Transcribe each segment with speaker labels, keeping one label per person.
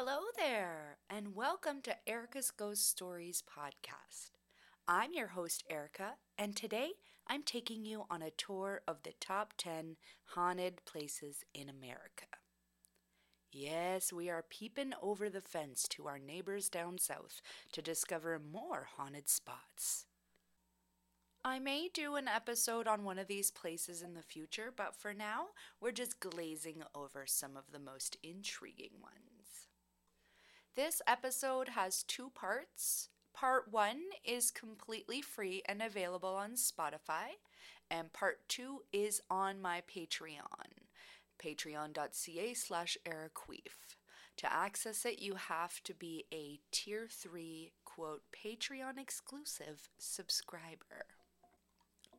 Speaker 1: Hello there, and welcome to Erica's Ghost Stories podcast. I'm your host, Erica, and today I'm taking you on a tour of the top 10 haunted places in America. Yes, we are peeping over the fence to our neighbors down south to discover more haunted spots. I may do an episode on one of these places in the future, but for now, we're just glazing over some of the most intriguing ones. This episode has two parts. Part one is completely free and available on Spotify, and part two is on my Patreon, patreon.ca slash eriqueef. To access it, you have to be a tier 3, quote, Patreon exclusive subscriber.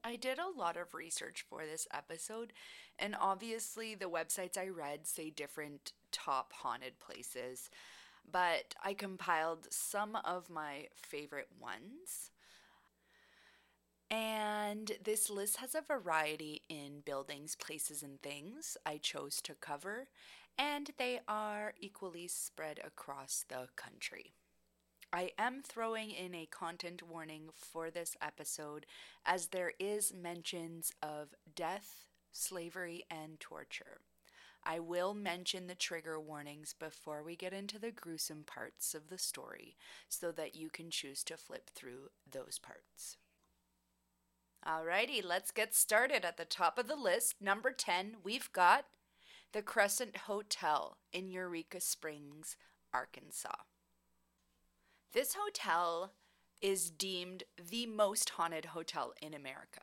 Speaker 1: I did a lot of research for this episode, and obviously, the websites I read say different top haunted places, but I compiled some of my favorite ones. And this list has a variety in buildings, places, and things I chose to cover, and they are equally spread across the country. I am throwing in a content warning for this episode as there is mentions of death, slavery, and torture. I will mention the trigger warnings before we get into the gruesome parts of the story so that you can choose to flip through those parts. Alrighty, let's get started. At the top of the list, number 10, we've got the Crescent Hotel in Eureka Springs, Arkansas. This hotel is deemed the most haunted hotel in America.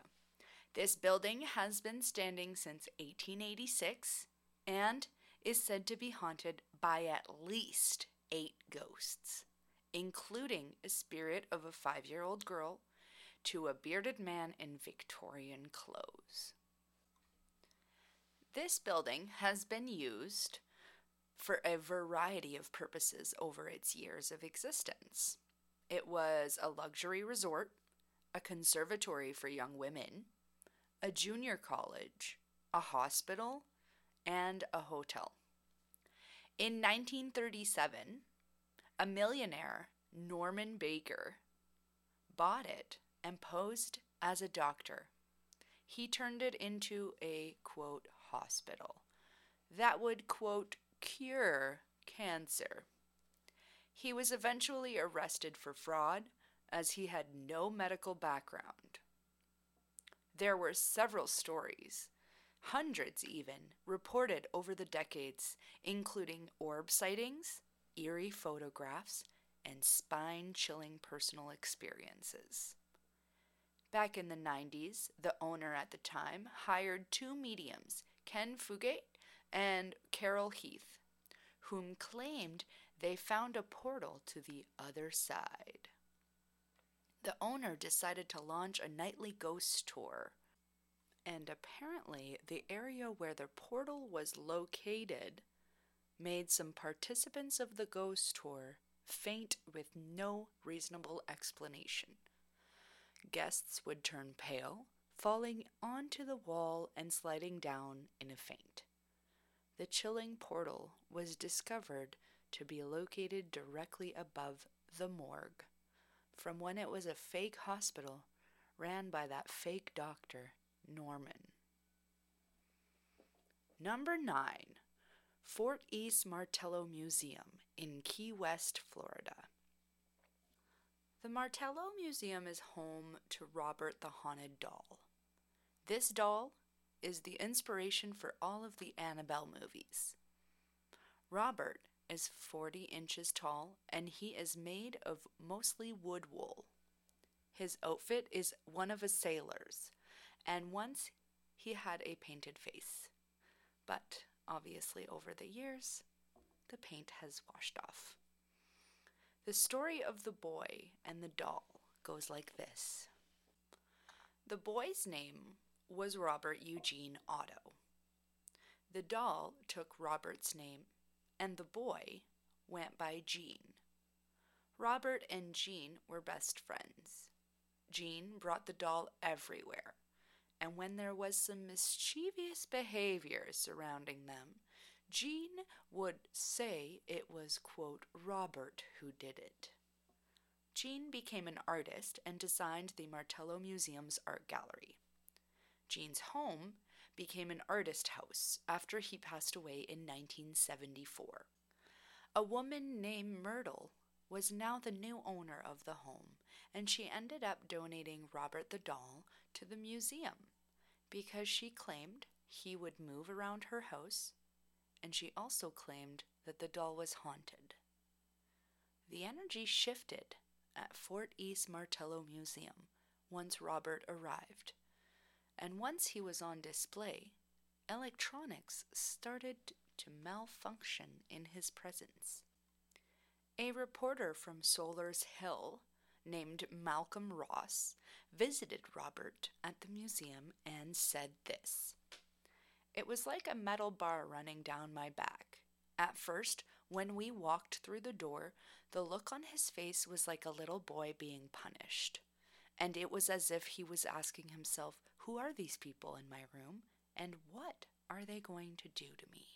Speaker 1: This building has been standing since 1886 and is said to be haunted by at least eight ghosts, including a spirit of a five year old girl to a bearded man in Victorian clothes. This building has been used for a variety of purposes over its years of existence. It was a luxury resort, a conservatory for young women, a junior college, a hospital, and a hotel. In 1937, a millionaire, Norman Baker, bought it and posed as a doctor. He turned it into a quote hospital that would quote cure cancer. He was eventually arrested for fraud as he had no medical background. There were several stories hundreds even, reported over the decades, including orb sightings, eerie photographs, and spine chilling personal experiences. Back in the 90s, the owner at the time hired two mediums, Ken Fugate and Carol Heath, whom claimed they found a portal to the other side. The owner decided to launch a nightly ghost tour and apparently the area where the portal was located made some participants of the ghost tour faint with no reasonable explanation. Guests would turn pale, falling onto the wall and sliding down in a faint. The chilling portal was discovered to be located directly above the morgue, from when it was a fake hospital ran by that fake doctor Norman. Number 9. Fort East Martello Museum in Key West, Florida. The Martello Museum is home to Robert the Haunted Doll. This doll is the inspiration for all of the Annabelle movies. Robert is 40 inches tall and he is made of mostly wood wool. His outfit is one of a sailor's, and once he had a painted face. But obviously, over the years, the paint has washed off. The story of the boy and the doll goes like this The boy's name was Robert Eugene Otto. The doll took Robert's name, and the boy went by Gene. Robert and Gene were best friends. Gene brought the doll everywhere and when there was some mischievous behavior surrounding them, Gene would say it was, quote, Robert who did it. Gene became an artist and designed the Martello Museum's art gallery. Gene's home became an artist house after he passed away in 1974. A woman named Myrtle was now the new owner of the home, and she ended up donating Robert the doll to the museum because she claimed he would move around her house, and she also claimed that the doll was haunted. The energy shifted at Fort East Martello Museum once Robert arrived, and once he was on display, electronics started to malfunction in his presence. A reporter from Solares Hill named Malcolm Ross visited Robert at the museum and said this It was like a metal bar running down my back. At first, when we walked through the door, the look on his face was like a little boy being punished. And it was as if he was asking himself, Who are these people in my room? And what are they going to do to me?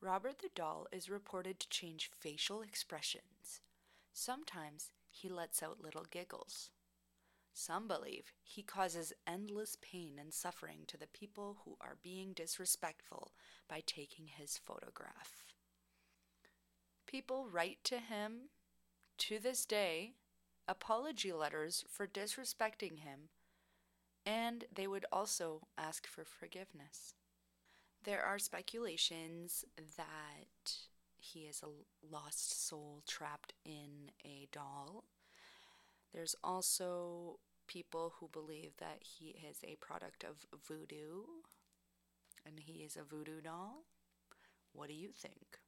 Speaker 1: Robert the doll is reported to change facial expressions. Sometimes he lets out little giggles. Some believe he causes endless pain and suffering to the people who are being disrespectful by taking his photograph. People write to him to this day apology letters for disrespecting him, and they would also ask for forgiveness. There are speculations that he is a lost soul trapped in a doll. There's also people who believe that he is a product of voodoo and he is a voodoo doll. What do you think?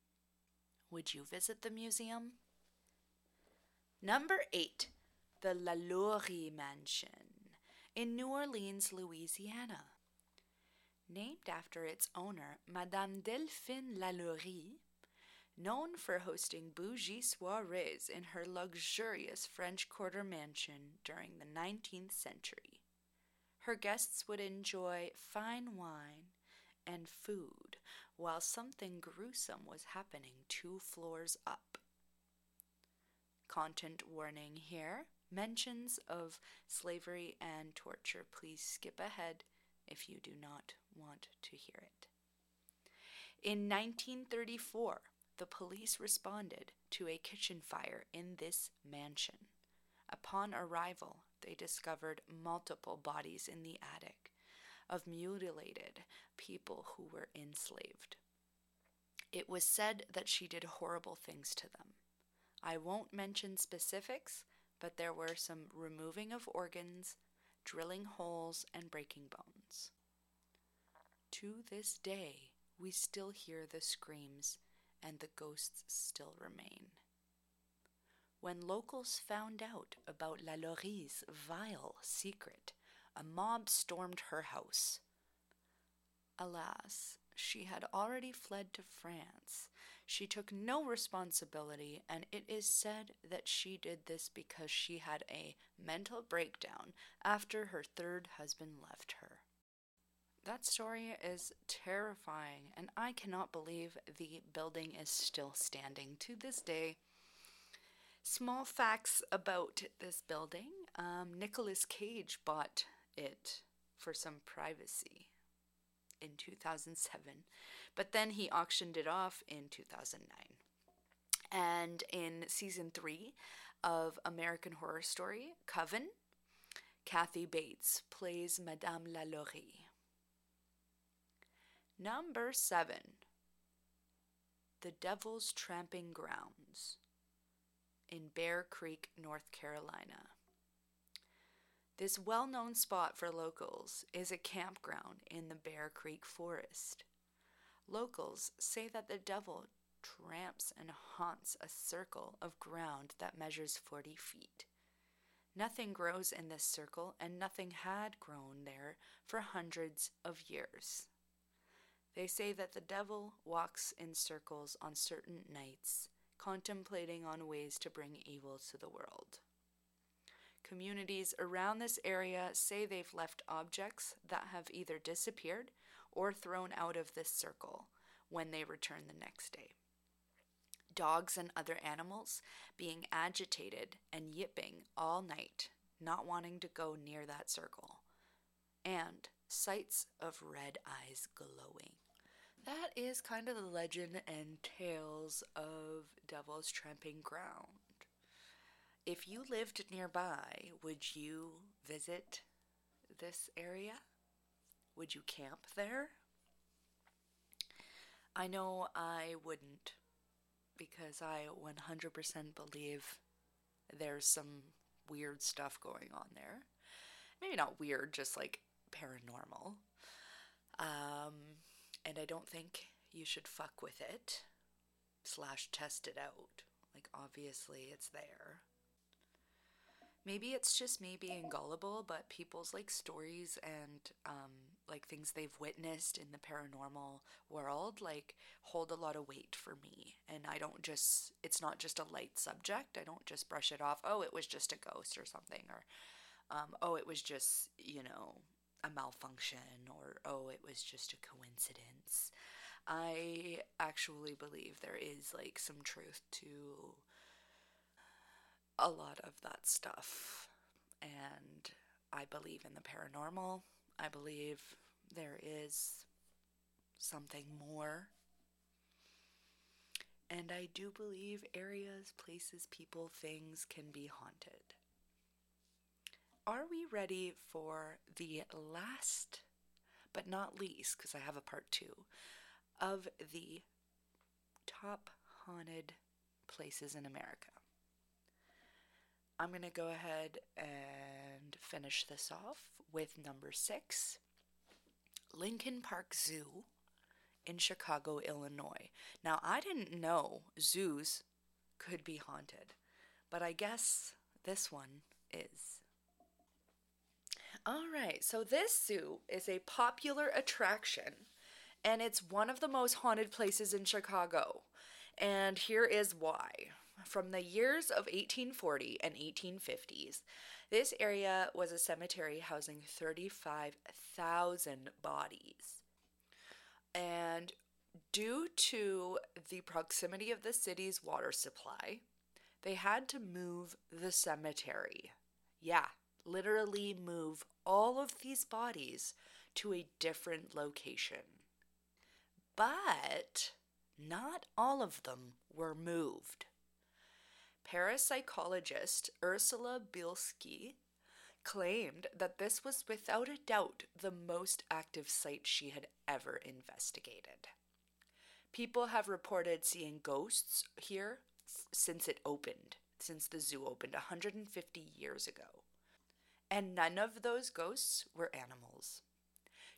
Speaker 1: Would you visit the museum? Number eight, the LaLaurie Mansion in New Orleans, Louisiana. Named after its owner, Madame Delphine LaLaurie, known for hosting bougie soirees in her luxurious French Quarter mansion during the 19th century. Her guests would enjoy fine wine and food while something gruesome was happening two floors up. Content warning here mentions of slavery and torture. Please skip ahead if you do not want to hear it. In 1934, the police responded to a kitchen fire in this mansion. Upon arrival, they discovered multiple bodies in the attic of mutilated people who were enslaved. It was said that she did horrible things to them. I won't mention specifics, but there were some removing of organs, drilling holes, and breaking bones. To this day, we still hear the screams and the ghosts still remain. When locals found out about LaLaurie's vile secret, a mob stormed her house. Alas, she had already fled to France. She took no responsibility, and it is said that she did this because she had a mental breakdown after her third husband left her. That story is terrifying, and I cannot believe the building is still standing to this day. Small facts about this building um, Nicolas Cage bought it for some privacy in 2007, but then he auctioned it off in 2009. And in season three of American Horror Story, Coven, Kathy Bates plays Madame LaLaurie. Number seven, The Devil's Tramping Grounds in Bear Creek, North Carolina. This well known spot for locals is a campground in the Bear Creek Forest. Locals say that the devil tramps and haunts a circle of ground that measures 40 feet. Nothing grows in this circle, and nothing had grown there for hundreds of years. They say that the devil walks in circles on certain nights, contemplating on ways to bring evil to the world. Communities around this area say they've left objects that have either disappeared or thrown out of this circle when they return the next day. Dogs and other animals being agitated and yipping all night, not wanting to go near that circle. And sights of red eyes glowing. That is kind of the legend and tales of Devil's Tramping Ground. If you lived nearby, would you visit this area? Would you camp there? I know I wouldn't because I 100% believe there's some weird stuff going on there. Maybe not weird, just like paranormal. Um, and I don't think you should fuck with it slash test it out. Like, obviously, it's there. Maybe it's just me being gullible, but people's like stories and um, like things they've witnessed in the paranormal world like hold a lot of weight for me. And I don't just, it's not just a light subject. I don't just brush it off. Oh, it was just a ghost or something. Or, um, oh, it was just, you know, a malfunction. Or, oh, it was just a coincidence. I actually believe there is like some truth to a lot of that stuff. And I believe in the paranormal. I believe there is something more. And I do believe areas, places, people, things can be haunted. Are we ready for the last, but not least, because I have a part two, of the top haunted places in America? I'm going to go ahead and finish this off with number six Lincoln Park Zoo in Chicago, Illinois. Now, I didn't know zoos could be haunted, but I guess this one is. All right, so this zoo is a popular attraction and it's one of the most haunted places in Chicago. And here is why. From the years of 1840 and 1850s, this area was a cemetery housing 35,000 bodies. And due to the proximity of the city's water supply, they had to move the cemetery. Yeah, literally move all of these bodies to a different location. But not all of them were moved. Parapsychologist Ursula Bielski claimed that this was without a doubt the most active site she had ever investigated. People have reported seeing ghosts here since it opened, since the zoo opened 150 years ago. And none of those ghosts were animals.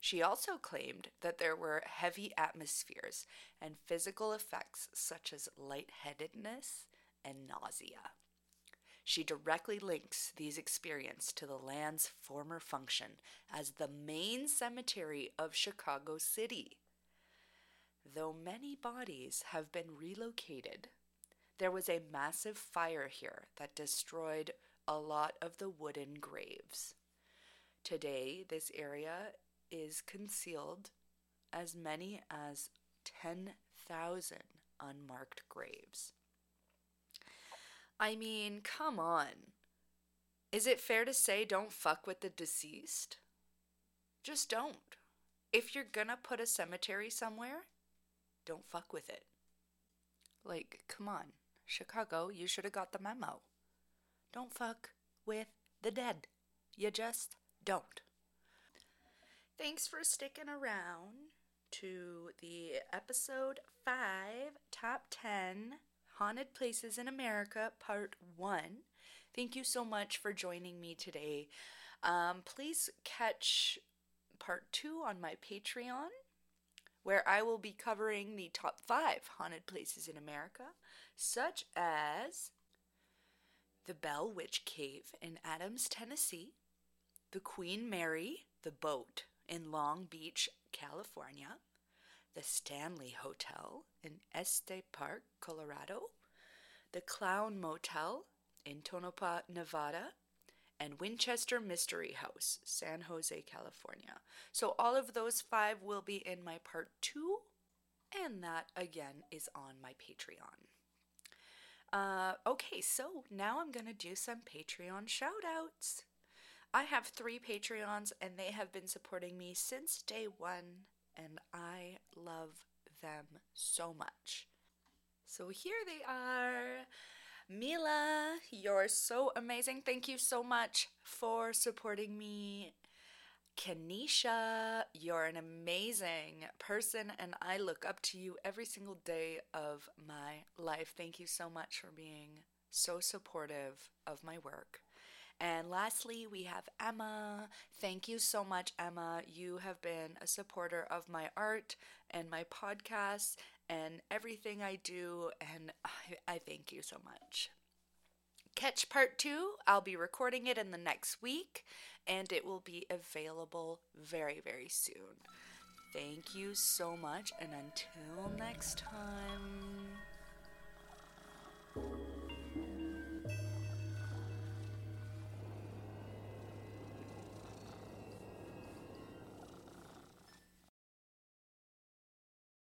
Speaker 1: She also claimed that there were heavy atmospheres and physical effects such as lightheadedness and nausea. She directly links these experiences to the land's former function as the main cemetery of Chicago City. Though many bodies have been relocated, there was a massive fire here that destroyed a lot of the wooden graves. Today, this area is concealed as many as 10,000 unmarked graves. I mean, come on. Is it fair to say don't fuck with the deceased? Just don't. If you're gonna put a cemetery somewhere, don't fuck with it. Like, come on. Chicago, you should have got the memo. Don't fuck with the dead. You just don't. Thanks for sticking around to the episode 5 top 10 Haunted Places in America, Part 1. Thank you so much for joining me today. Um, please catch Part 2 on my Patreon, where I will be covering the top 5 haunted places in America, such as the Bell Witch Cave in Adams, Tennessee, the Queen Mary, the boat in Long Beach, California, the Stanley Hotel in Estes Park, Colorado, the Clown Motel in Tonopah, Nevada, and Winchester Mystery House, San Jose, California. So all of those five will be in my part two, and that again is on my Patreon. Uh, okay, so now I'm gonna do some Patreon shout outs. I have three Patreons, and they have been supporting me since day one, and I love them so much. So here they are. Mila, you're so amazing. Thank you so much for supporting me. Kenisha, you're an amazing person, and I look up to you every single day of my life. Thank you so much for being so supportive of my work. And lastly, we have Emma. Thank you so much, Emma. You have been a supporter of my art and my podcast and everything I do, and I, I thank you so much. Catch part two. I'll be recording it in the next week, and it will be available very, very soon. Thank you so much, and until next time.